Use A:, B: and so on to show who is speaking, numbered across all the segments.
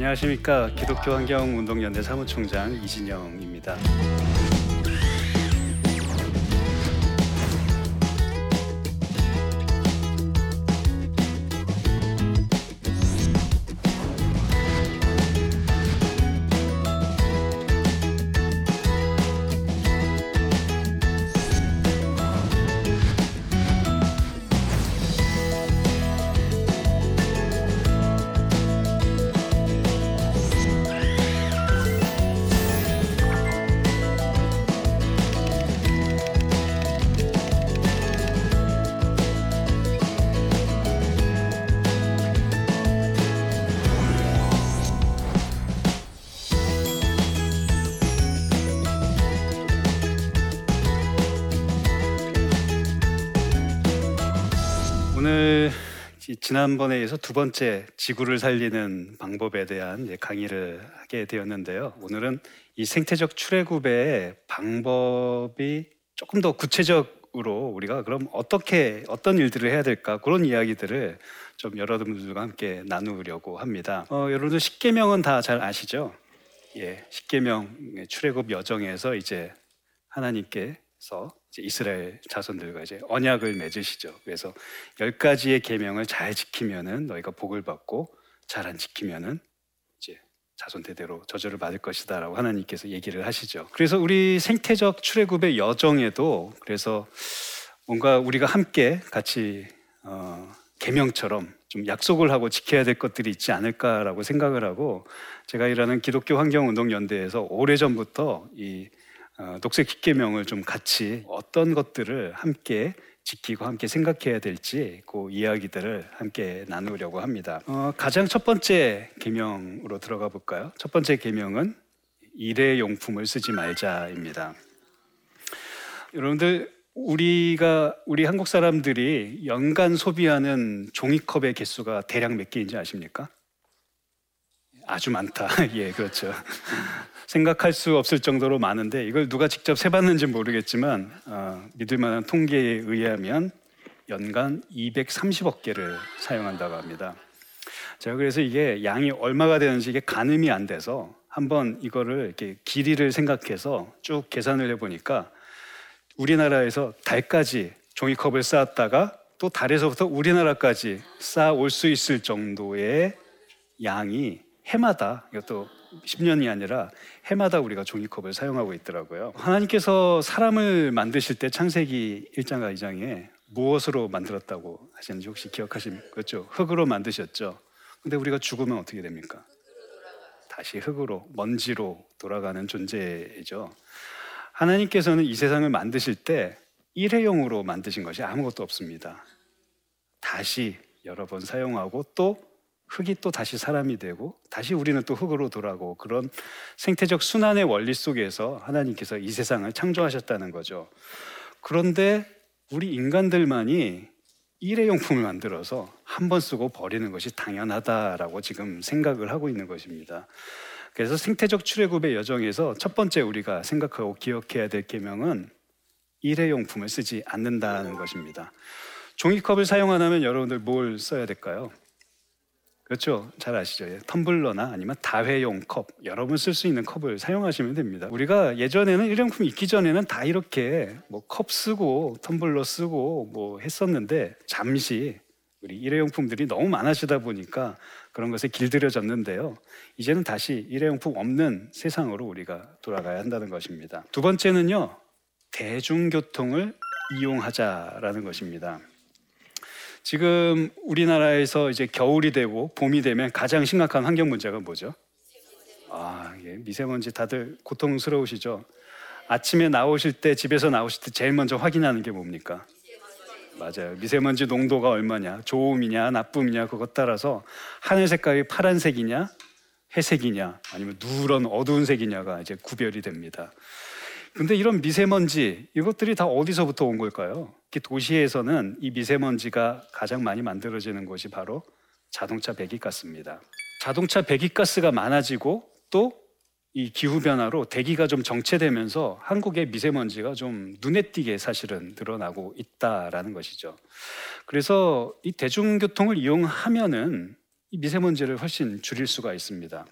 A: 안녕하십니까 기독교 환경운동연대 사무총장 이진영입니다. 지난번에 이어서 두 번째 지구를 살리는 방법에 대한 강의를 하게 되었는데요. 오늘은 이 생태적 출애굽의 방법이 조금 더 구체적으로 우리가 그럼 어떻게 어떤 일들을 해야 될까 그런 이야기들을 좀 여러분들과 함께 나누려고 합니다. 어, 여러분들 십계명은 다 잘 아시죠? 예, 십계명 출애굽 여정에서 이제 하나님께 서 이스라엘 자손들과 이제 언약을 맺으시죠. 그래서 열 가지의 계명을 잘 지키면은 너희가 복을 받고 잘 안 지키면은 이제 자손 대대로 저주를 받을 것이다라고 하나님께서 얘기를 하시죠. 그래서 우리 생태적 출애굽의 여정에도 그래서 뭔가 우리가 함께 같이 어, 계명처럼 좀 약속을 하고 지켜야 될 것들이 있지 않을까라고 생각을 하고 제가 일하는 기독교 환경운동연대에서 오래전부터 이 어, 녹색 기계명을 좀 같이 어떤 것들을 함께 지키고 함께 생각해야 될지 그 이야기들을 함께 나누려고 합니다. 어, 가장 첫 번째 계명으로 들어가 볼까요? 첫 번째 계명은 일회용품을 쓰지 말자입니다. 여러분들 우리가 우리 한국 사람들이 연간 소비하는 종이컵의 개수가 대략 몇 개인지 아십니까? 아주 많다. 예, 그렇죠. 생각할 수 없을 정도로 많은데 이걸 누가 직접 세봤는지 모르겠지만 어, 믿을 만한 통계에 의하면 연간 230억 개를 사용한다고 합니다. 제가 그래서 이게 양이 얼마가 되는지 이게 가늠이 안 돼서 한번 이거를 이렇게 길이를 생각해서 쭉 계산을 해보니까 우리나라에서 달까지 종이컵을 쌓았다가 또 달에서부터 우리나라까지 쌓아올 수 있을 정도의 양이 해마다 이것도 10년이 아니라 해마다 우리가 종이컵을 사용하고 있더라고요. 하나님께서 사람을 만드실 때 창세기 1장과 2장에 무엇으로 만들었다고 하시는지 혹시? 그렇죠. 흙으로 만드셨죠. 근데 우리가 죽으면 어떻게 됩니까? 다시 흙으로, 먼지로 돌아가는 존재이죠. 하나님께서는 이 세상을 만드실 때 일회용으로 만드신 것이 아무것도 없습니다. 다시 여러 번 사용하고 또 흙이 또 다시 사람이 되고 다시 우리는 또 흙으로 돌아가고 그런 생태적 순환의 원리 속에서 하나님께서 이 세상을 창조하셨다는 거죠. 그런데 우리 인간들만이 일회용품을 만들어서 한 번 쓰고 버리는 것이 당연하다라고 지금 생각을 하고 있는 것입니다. 그래서 생태적 출애굽의 여정에서 첫 번째 우리가 생각하고 기억해야 될 계명은 일회용품을 쓰지 않는다는 것입니다. 종이컵을 사용 안 하면 여러분들 뭘 써야 될까요? 그렇죠. 잘 아시죠? 예. 텀블러나 아니면 다회용 컵, 여러 분쓸수 있는 컵을 사용하시면 됩니다. 우리가 예전에는 일회용품 있기 전에는 다 이렇게 뭐 컵 쓰고 텀블러 쓰고 뭐 했었는데 잠시 우리 일회용품들이 너무 많아지다 보니까 그런 것에 길들여졌는데요. 이제는 다시 일회용품 없는 세상으로 우리가 돌아가야 한다는 것입니다. 두 번째는요, 대중교통을 이용하자라는 것입니다. 지금 우리나라에서 이제 겨울이 되고 봄이 되면 가장 심각한 환경 문제가 뭐죠? 아, 예, 미세먼지 다들 고통스러우시죠? 아침에 나오실 때 집에서 나오실 때 제일 먼저 확인하는 게 뭡니까? 맞아요. 미세먼지 농도가 얼마냐, 좋음이냐, 나쁨이냐 그것 따라서 하늘 색깔이 파란색이냐, 회색이냐, 아니면 누런 어두운 색이냐가 이제 구별이 됩니다. 근데 이런 미세먼지 이것들이 다 어디서부터 온 걸까요? 도시에서는 이 미세먼지가 가장 많이 만들어지는 곳이 바로 자동차 배기가스입니다. 자동차 배기가스가 많아지고 또 이 기후 변화로 대기가 좀 정체되면서 한국의 미세먼지가 좀 눈에 띄게 사실은 드러나고 있다라는 것이죠. 그래서 이 대중교통을 이용하면은 미세먼지를 훨씬 줄일 수가 있습니다.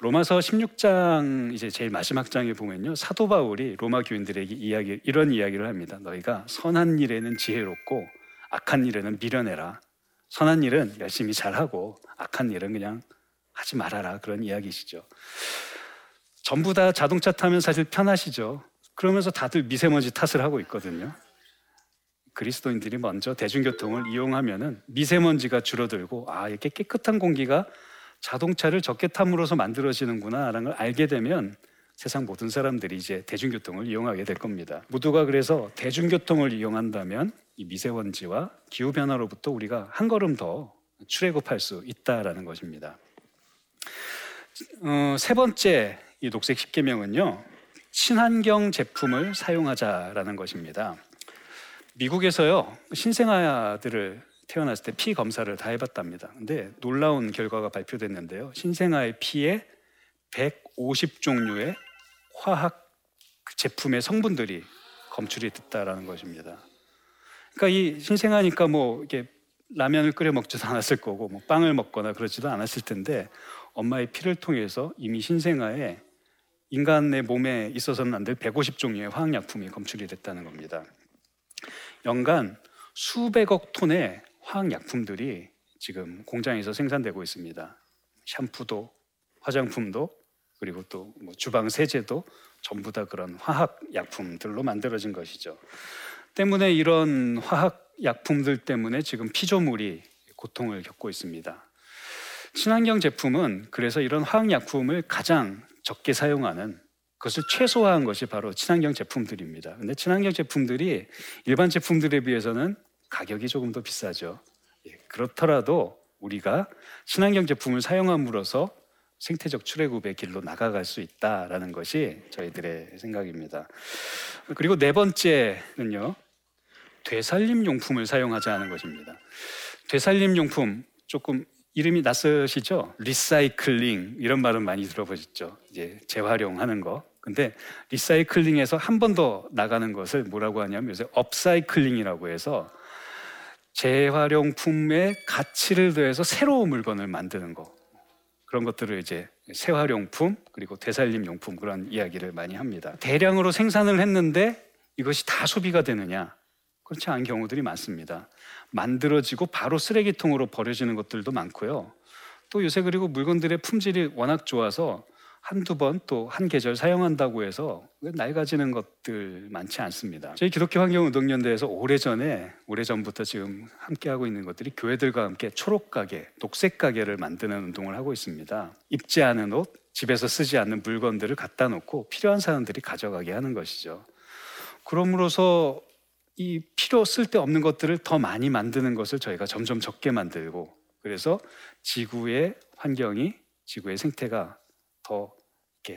A: 로마서 16장 이제 제일 마지막 장에 보면요. 사도 바울이 로마 교인들에게 이야기 이런 이야기를 합니다. 너희가 선한 일에는 지혜롭고 악한 일에는 미련해라. 선한 일은 열심히 잘하고 악한 일은 그냥 하지 말아라. 그런 이야기시죠. 전부 다 자동차 타면 사실 편하시죠. 그러면서 다들 미세먼지 탓을 하고 있거든요. 그리스도인들이 먼저 대중교통을 이용하면은 미세먼지가 줄어들고 아 이렇게 깨끗한 공기가 자동차를 적게 탐으로써 만들어지는구나라는 걸 알게 되면 세상 모든 사람들이 이제 대중교통을 이용하게 될 겁니다. 모두가 그래서 대중교통을 이용한다면 이 미세먼지와 기후 변화로부터 우리가 한 걸음 더 출애굽할 수 있다라는 것입니다. 어, 세 번째 이 녹색 십계명은요 친환경 제품을 사용하자라는 것입니다. 미국에서요 신생아들을 태어났을 때 피 검사를 다 해봤답니다. 근데 놀라운 결과가 발표됐는데요. 신생아의 피에 150종류의 화학 제품의 성분들이 검출이 됐다라는 것입니다. 그러니까 이 신생아니까 뭐 이게 라면을 끓여 먹지도 않았을 거고 뭐 빵을 먹거나 그러지도 않았을 텐데 엄마의 피를 통해서 이미 신생아에 인간의 몸에 있어서는 안 될 150종류의 화학약품이 검출이 됐다는 겁니다. 연간 수백억 톤의 화학약품들이 지금 공장에서 생산되고 있습니다. 샴푸도, 화장품도, 그리고 또 뭐 주방 세제도 전부 다 그런 화학 약품들로 만들어진 것이죠. 때문에 이런 화학 약품들 때문에 지금 피조물이 고통을 겪고 있습니다. 친환경 제품은 그래서 이런 화학 약품을 가장 적게 사용하는 그것을 최소화한 것이 바로 친환경 제품들입니다. 근데 친환경 제품들이 일반 제품들에 비해서는 가격이 조금 더 비싸죠. 예, 그렇더라도 우리가 친환경 제품을 사용함으로써 생태적 출애굽의 길로 나가갈 수 있다라는 것이 저희들의 생각입니다. 그리고 네 번째는요. 되살림 용품을 사용하지 않은 것입니다. 되살림 용품 조금 이름이 낯서시죠? 리사이클링 이런 말은 많이 들어보셨죠? 이제 재활용하는 거. 근데 리사이클링에서 한 번 더 나가는 것을 뭐라고 하냐면 요새 업사이클링이라고 해서 재활용품의 가치를 더해서 새로운 물건을 만드는 거. 그런 것들을 이제 재활용품 그리고 되살림 용품 그런 이야기를 많이 합니다. 대량으로 생산을 했는데 이것이 다 소비가 되느냐? 그렇지 않은 경우들이 많습니다. 만들어지고 바로 쓰레기통으로 버려지는 것들도 많고요. 또 요새 그리고 물건들의 품질이 워낙 좋아서 한두 번 또 한 계절 사용한다고 해서 낡아지는 것들 많지 않습니다. 저희 기독교 환경운동연대에서 오래전에 오래전부터 지금 함께하고 있는 것들이 교회들과 함께 초록 가게, 녹색 가게를 만드는 운동을 하고 있습니다. 입지 않은 옷, 집에서 쓰지 않는 물건들을 갖다 놓고 필요한 사람들이 가져가게 하는 것이죠. 그럼으로써 이 필요 쓸데 없는 것들을 더 많이 만드는 것을 저희가 점점 적게 만들고 그래서 지구의 환경이 지구의 생태가 더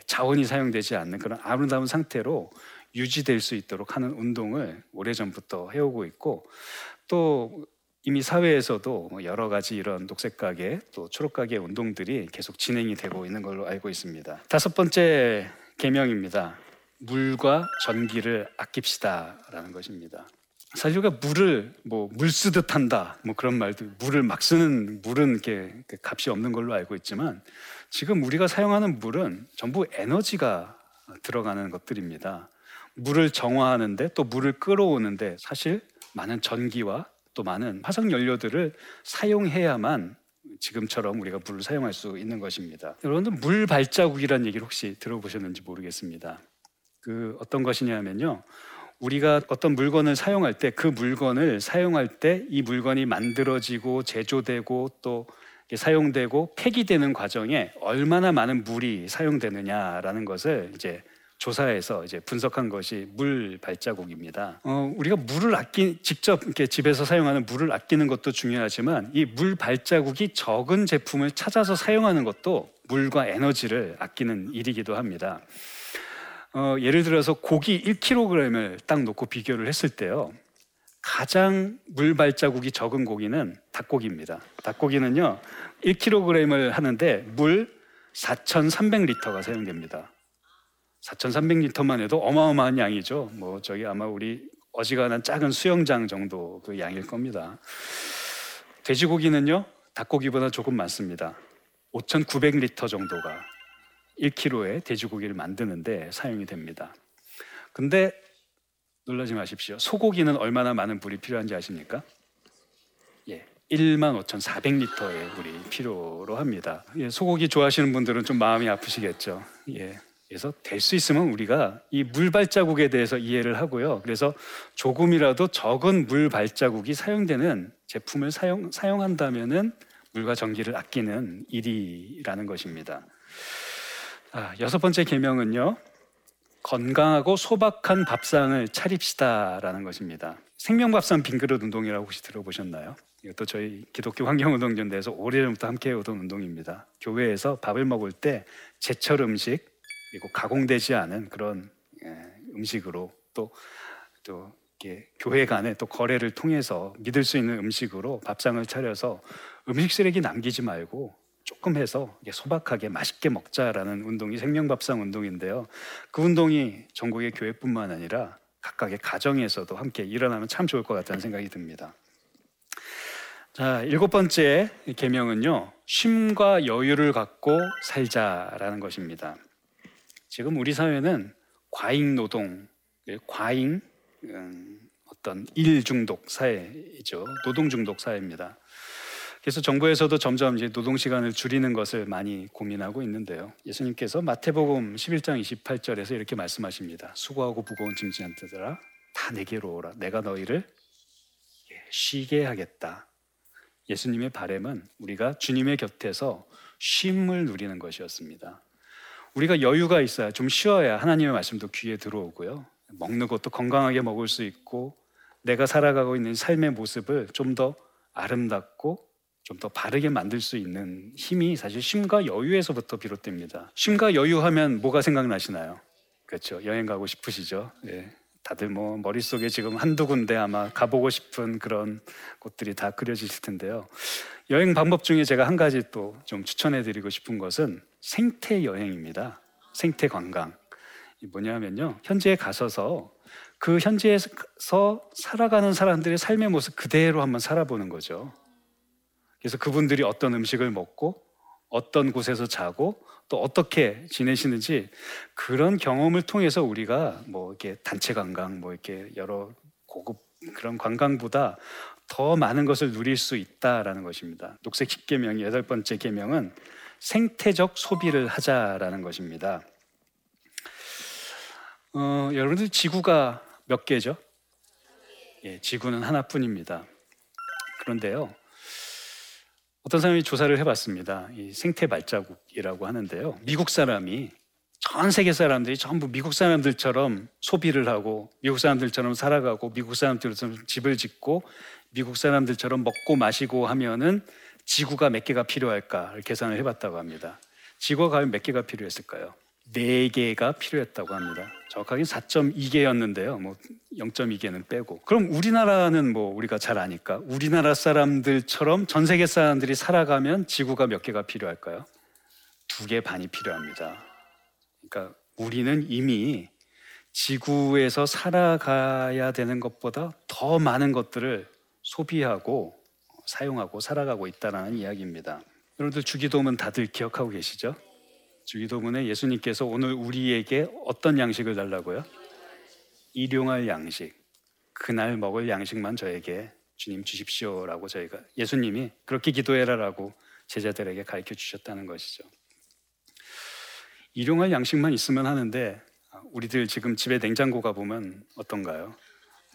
A: 자원이 사용되지 않는 그런 아름다운 상태로 유지될 수 있도록 하는 운동을 오래전부터 해오고 있고 또 이미 사회에서도 뭐 여러 가지 이런 녹색 가게 또 초록 가게 운동들이 계속 진행이 되고 있는 걸로 알고 있습니다. 다섯 번째 계명입니다. 물과 전기를 아낍시다라는 것입니다. 사실 우리가 물을 뭐 물 쓰듯 한다 뭐 그런 말도 물을 막 쓰는 물은 이렇게 값이 없는 걸로 알고 있지만 지금 우리가 사용하는 물은 전부 에너지가 들어가는 것들입니다. 물을 정화하는데 또 물을 끌어오는데 사실 많은 전기와 또 많은 화석 연료들을 사용해야만 지금처럼 우리가 물을 사용할 수 있는 것입니다. 여러분들 물 발자국이라는 얘기를 혹시 들어보셨는지 모르겠습니다. 그 어떤 것이냐면요. 우리가 어떤 물건을 사용할 때 그 물건을 사용할 때 이 물건이 만들어지고 제조되고 또 사용되고 폐기되는 과정에 얼마나 많은 물이 사용되느냐라는 것을 이제 조사해서 이제 분석한 것이 물 발자국입니다. 어, 우리가 물을 아끼 직접 이렇게 집에서 사용하는 물을 아끼는 것도 중요하지만 이 물 발자국이 적은 제품을 찾아서 사용하는 것도 물과 에너지를 아끼는 일이기도 합니다. 어, 예를 들어서 고기 1kg을 딱 놓고 비교를 했을 때요. 가장 물 발자국이 적은 고기는 닭고기입니다. 닭고기는요, 1kg을 하는데 물 4,300리터가 사용됩니다. 4,300리터만 해도 어마어마한 양이죠. 뭐 저기 아마 우리 어지간한 작은 수영장 정도 그 양일 겁니다. 돼지고기는요, 닭고기보다 조금 많습니다. 5,900리터 정도가 1kg의 돼지고기를 만드는데 사용이 됩니다. 근데 놀라지 마십시오. 소고기는 얼마나 많은 물이 필요한지 아십니까? 예, 1만 5,400리터의 물이 필요로 합니다. 예, 소고기 좋아하시는 분들은 좀 마음이 아프시겠죠. 예. 그래서 될 수 있으면 우리가 이 물 발자국에 대해서 이해를 하고요. 그래서 조금이라도 적은 물 발자국이 사용되는 제품을 사용 사용한다면은 물과 전기를 아끼는 일이라는 것입니다. 아, 여섯 번째 계명은요. 건강하고 소박한 밥상을 차립시다라는 것입니다. 생명밥상 빈그릇 운동이라고 혹시 들어보셨나요? 이것도 저희 기독교 환경운동연대에서 오래전부터 함께 해오던 운동입니다. 교회에서 밥을 먹을 때 제철 음식 그리고 가공되지 않은 그런 예, 음식으로 또 또 이렇게 교회 간에 또 거래를 통해서 믿을 수 있는 음식으로 밥상을 차려서 음식 쓰레기 남기지 말고 조금 해서 소박하게 맛있게 먹자라는 운동이 생명밥상 운동인데요. 그 운동이 전국의 교회뿐만 아니라 각각의 가정에서도 함께 일어나면 참 좋을 것 같다는 생각이 듭니다. 자, 일곱 번째 계명은요. 쉼과 여유를 갖고 살자라는 것입니다. 지금 우리 사회는 과잉 노동, 과잉 음, 어떤 일 중독 사회이죠. 노동 중독 사회입니다. 그래서 정부에서도 점점 이제 노동 시간을 줄이는 것을 많이 고민하고 있는데요. 예수님께서 마태복음 11장 28절에서 이렇게 말씀하십니다. 수고하고 무거운 짐진 자들아 다 내게로 오라. 내가 너희를 쉬게 하겠다. 예수님의 바램은 우리가 주님의 곁에서 쉼을 누리는 것이었습니다. 우리가 여유가 있어야 좀 쉬어야 하나님의 말씀도 귀에 들어오고요. 먹는 것도 건강하게 먹을 수 있고 내가 살아가고 있는 삶의 모습을 좀 더 아름답고 좀 더 바르게 만들 수 있는 힘이 사실 쉼과 여유에서부터 비롯됩니다. 쉼과 여유하면 뭐가 생각나시나요? 그렇죠. 여행 가고 싶으시죠? 예. 다들 뭐 머릿속에 지금 한두 군데 아마 가보고 싶은 그런 곳들이 다 그려지실 텐데요. 여행 방법 중에 제가 한 가지 또 좀 추천해 드리고 싶은 것은 생태 여행입니다. 생태 관광. 뭐냐면요. 현지에 가서서 그 현지에서 살아가는 사람들의 삶의 모습 그대로 한번 살아보는 거죠. 그래서 그분들이 어떤 음식을 먹고 어떤 곳에서 자고 또 어떻게 지내시는지 그런 경험을 통해서 우리가 뭐 이렇게 단체 관광 뭐 이렇게 여러 고급 그런 관광보다 더 많은 것을 누릴 수 있다라는 것입니다. 녹색 십계명 여덟 번째 계명은 생태적 소비를 하자라는 것입니다. 어, 여러분들 지구가 몇 개죠? 예, 지구는 하나뿐입니다. 그런데요, 어떤 사람이 조사를 해봤습니다. 이 생태 발자국이라고 하는데요. 미국 사람이 전 세계 사람들이 전부 미국 사람들처럼 소비를 하고 미국 사람들처럼 살아가고 미국 사람들처럼 집을 짓고 미국 사람들처럼 먹고 마시고 하면은 지구가 몇 개가 필요할까를 계산을 해봤다고 합니다. 지구가 과연 몇 개가 필요했을까요? 4개가 필요했다고 합니다. 정확하게 4.2개였는데요. 뭐 0.2개는 빼고. 그럼 우리나라는 뭐 우리가 잘 아니까 우리나라 사람들처럼 전 세계 사람들이 살아가면 지구가 몇 개가 필요할까요? 두 개 반이 필요합니다. 그러니까 우리는 이미 지구에서 살아가야 되는 것보다 더 많은 것들을 소비하고 사용하고 살아가고 있다는 이야기입니다. 여러분들 주기도문 다들 기억하고 계시죠? 주기도문에 예수님께서 오늘 우리에게 어떤 양식을 달라고요? 일용할 양식. 그날 먹을 양식만 저에게 주님 주십시오라고 저희가 예수님이 그렇게 기도해라라고 제자들에게 가르쳐 주셨다는 것이죠. 일용할 양식만 있으면 하는데 우리들 지금 집에 냉장고가 보면 어떤가요?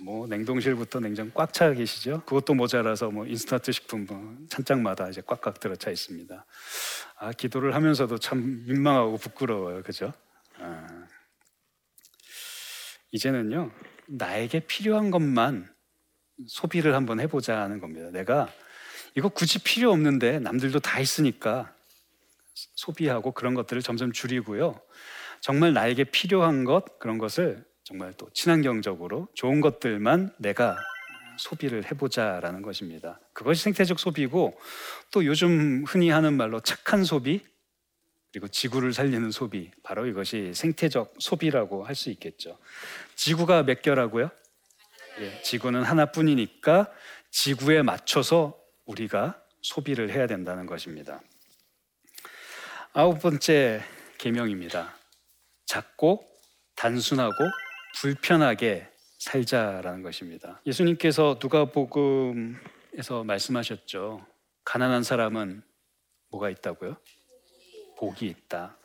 A: 뭐 냉동실부터 냉장 꽉 차 계시죠? 그것도 모자라서 뭐 인스턴트 식품 뭐 찬장마다 이제 꽉꽉 들어차 있습니다. 아 기도를 하면서도 참 민망하고 부끄러워요, 그죠? 아, 이제는요 나에게 필요한 것만 소비를 한번 해보자 하는 겁니다. 내가 이거 굳이 필요 없는데 남들도 다 있으니까 소비하고 그런 것들을 점점 줄이고요. 정말 나에게 필요한 것 그런 것을 정말 또 친환경적으로 좋은 것들만 내가 소비를 해보자라는 것입니다. 그것이 생태적 소비고 또 요즘 흔히 하는 말로 착한 소비 그리고 지구를 살리는 소비 바로 이것이 생태적 소비라고 할 수 있겠죠. 지구가 몇 개라고요? 예, 지구는 하나뿐이니까 지구에 맞춰서 우리가 소비를 해야 된다는 것입니다. 아홉 번째 계명입니다. 작고 단순하고 불편하게 살자라는 것입니다. 예수님께서 누가복음에서 말씀하셨죠. 가난한 사람은 뭐가 있다고요? 복이 있다.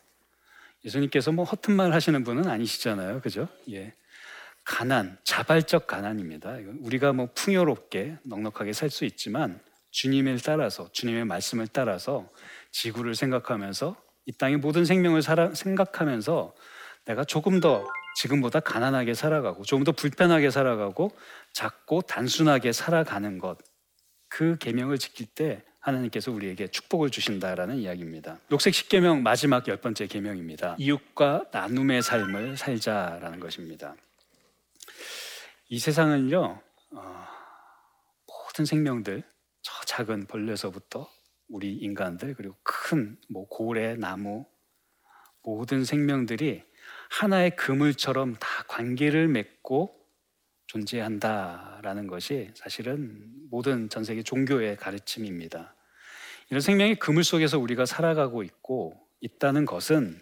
A: 예수님께서 뭐 허튼 말 하시는 분은 아니시잖아요. 그죠? 예. 가난, 자발적 가난입니다. 우리가 뭐 풍요롭게 넉넉하게 살 수 있지만 주님을 따라서 주님의 말씀을 따라서 지구를 생각하면서 이 땅의 모든 생명을 살아, 생각하면서 내가 조금 더 지금보다 가난하게 살아가고 조금 더 불편하게 살아가고 작고 단순하게 살아가는 것 그 계명을 지킬 때 하나님께서 우리에게 축복을 주신다라는 이야기입니다. 녹색 십계명 마지막 열 번째 계명입니다. 이웃과 나눔의 삶을 살자라는 것입니다. 이 세상은요 어, 모든 생명들 저 작은 벌레서부터 우리 인간들 그리고 큰 뭐 고래 나무 모든 생명들이 하나의 그물처럼 다 관계를 맺고 존재한다라는 것이 사실은 모든 전 세계 종교의 가르침입니다. 이런 생명의 그물 속에서 우리가 살아가고 있고 있다는 것은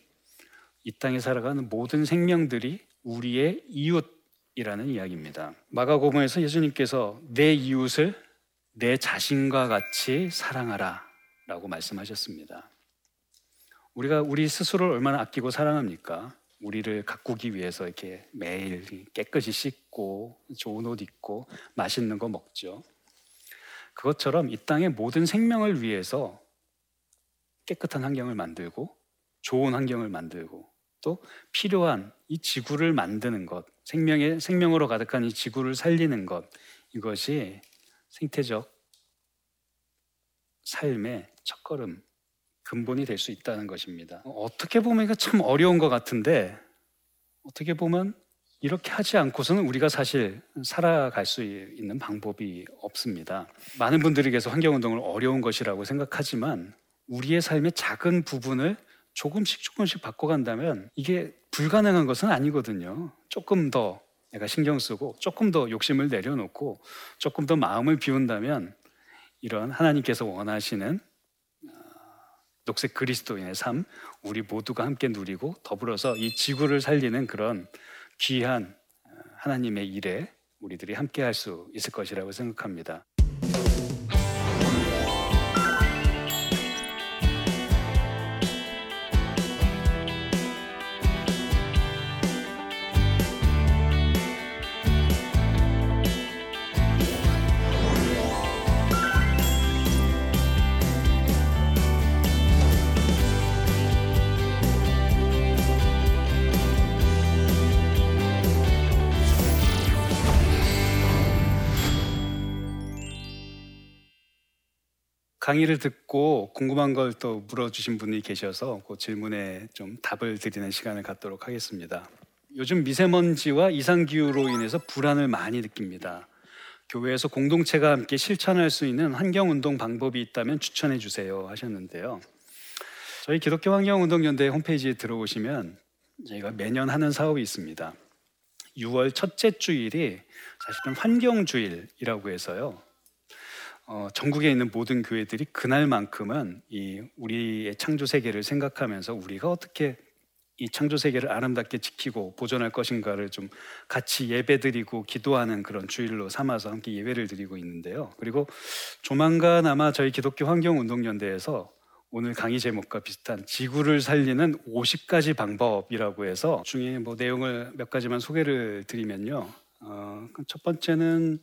A: 이 땅에 살아가는 모든 생명들이 우리의 이웃이라는 이야기입니다. 마가복음에서 예수님께서 내 이웃을 내 자신과 같이 사랑하라라고 말씀하셨습니다. 우리가 우리 스스로를 얼마나 아끼고 사랑합니까? 우리를 가꾸기 위해서 이렇게 매일 깨끗이 씻고 좋은 옷 입고 맛있는 거 먹죠. 그것처럼 이 땅의 모든 생명을 위해서 깨끗한 환경을 만들고 좋은 환경을 만들고 또 필요한 이 지구를 만드는 것, 생명의 생명으로 가득한 이 지구를 살리는 것 이것이 생태적 삶의 첫걸음 근본이 될 수 있다는 것입니다. 어떻게 보면 이거 참 어려운 것 같은데 어떻게 보면 이렇게 하지 않고서는 우리가 사실 살아갈 수 있는 방법이 없습니다. 많은 분들에게서 환경운동을 어려운 것이라고 생각하지만 우리의 삶의 작은 부분을 조금씩 조금씩 바꿔간다면 이게 불가능한 것은 아니거든요. 조금 더 내가 신경 쓰고 조금 더 욕심을 내려놓고 조금 더 마음을 비운다면 이런 하나님께서 원하시는 녹색 그리스도인의 삶 우리 모두가 함께 누리고 더불어서 이 지구를 살리는 그런 귀한 어, 하나님의 일에 우리들이 함께 할 수 있을 것이라고 생각합니다. 강의를 듣고 궁금한 걸 또 물어주신 분이 계셔서 그 질문에 좀 답을 드리는 시간을 갖도록 하겠습니다. 요즘 미세먼지와 이상기후로 인해서 불안을 많이 느낍니다. 교회에서 공동체가 함께 실천할 수 있는 환경운동 방법이 있다면 추천해 주세요 하셨는데요. 저희 기독교 환경운동연대 홈페이지에 들어오시면 저희가 매년 하는 사업이 있습니다. 6월 첫째 주일이 사실은 환경주일이라고 해서요. 어, 전국에 있는 모든 교회들이 그날만큼은 이 우리의 창조 세계를 생각하면서 우리가 어떻게 이 창조 세계를 아름답게 지키고 보존할 것인가를 좀 같이 예배드리고 기도하는 그런 주일로 삼아서 함께 예배를 드리고 있는데요. 그리고 조만간 아마 저희 기독교 환경운동연대에서 오늘 강의 제목과 비슷한 지구를 살리는 50가지 방법이라고 해서 중에 뭐 내용을 몇 가지만 소개를 드리면요. 어, 첫 번째는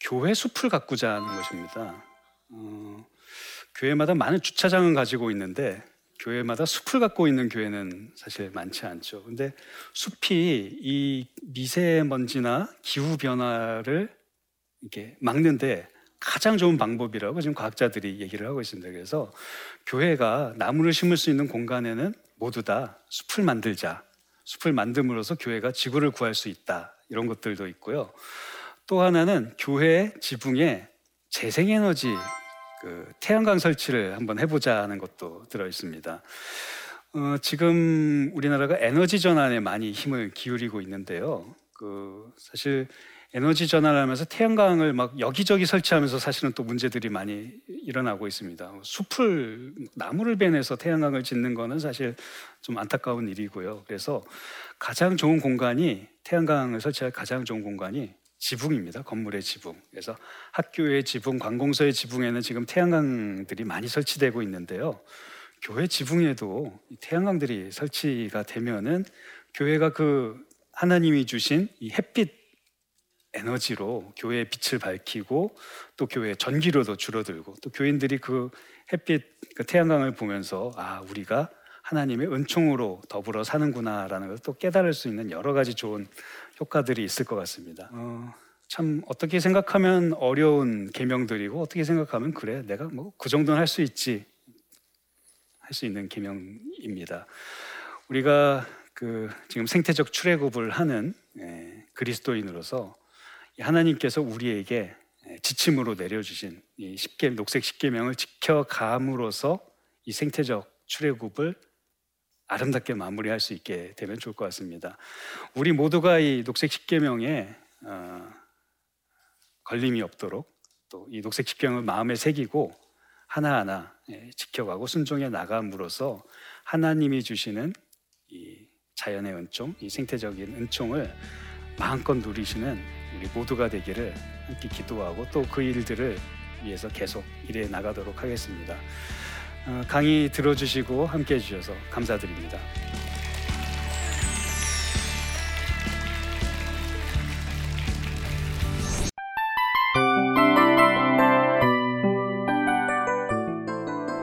A: 교회 숲을 가꾸자는 것입니다. 어, 교회마다 많은 주차장을 가지고 있는데 교회마다 숲을 갖고 있는 교회는 사실 많지 않죠. 근데 숲이 이 미세먼지나 기후 변화를 이렇게 막는데 가장 좋은 방법이라고 지금 과학자들이 얘기를 하고 있습니다. 그래서 교회가 나무를 심을 수 있는 공간에는 모두 다 숲을 만들자. 숲을 만듦으로써 교회가 지구를 구할 수 있다. 이런 것들도 있고요. 또 하나는 교회 지붕에 재생에너지 그 태양광 설치를 한번 해보자는 것도 들어 있습니다. 어, 지금 우리나라가 에너지 전환에 많이 힘을 기울이고 있는데요. 그 사실 에너지 전환을 하면서 태양광을 막 여기저기 설치하면서 사실은 또 문제들이 많이 일어나고 있습니다. 숲을 나무를 베내서 태양광을 짓는 거는 사실 좀 안타까운 일이고요. 그래서 가장 좋은 공간이 태양광을 설치할 가장 좋은 공간이 지붕입니다. 건물의 지붕. 그래서 학교의 지붕, 관공서의 지붕에는 지금 태양광들이 많이 설치되고 있는데요. 교회 지붕에도 태양광들이 설치가 되면은 교회가 그 하나님이 주신 이 햇빛 에너지로 교회의 빛을 밝히고 또 교회의 전기료도 줄어들고 또 교인들이 그 햇빛 그 태양광을 보면서 아 우리가 하나님의 은총으로 더불어 사는구나라는 걸 또 깨달을 수 있는 여러 가지 좋은 효과들이 있을 것 같습니다. 어, 참 어떻게 생각하면 어려운 계명들이고 어떻게 생각하면 그래 내가 뭐 그 정도는 할 수 있지 할 수 있는 계명입니다. 우리가 그 지금 생태적 출애굽을 하는 예, 그리스도인으로서 하나님께서 우리에게 지침으로 내려주신 이 십계 녹색 십계명을 지켜감으로써 이 생태적 출애굽을 아름답게 마무리할 수 있게 되면 좋을 것 같습니다. 우리 모두가 이 녹색 십계명에 어, 걸림이 없도록 또 이 녹색 십계명을 마음에 새기고 하나하나 예, 지켜가고 순종해 나감으로써 하나님이 주시는 이 자연의 은총, 이 생태적인 은총을 마음껏 누리시는 우리 모두가 되기를 함께 기도하고 또 그 일들을 위해서 계속 일해 나가도록 하겠습니다. 어, 강의 들어주시고 함께 해 주셔서 감사드립니다.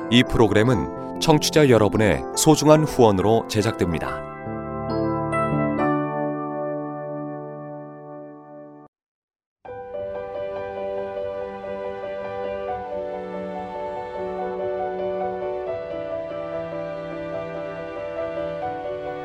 B: 이 프로그램은 청취자 여러분의 소중한 후원으로 제작됩니다.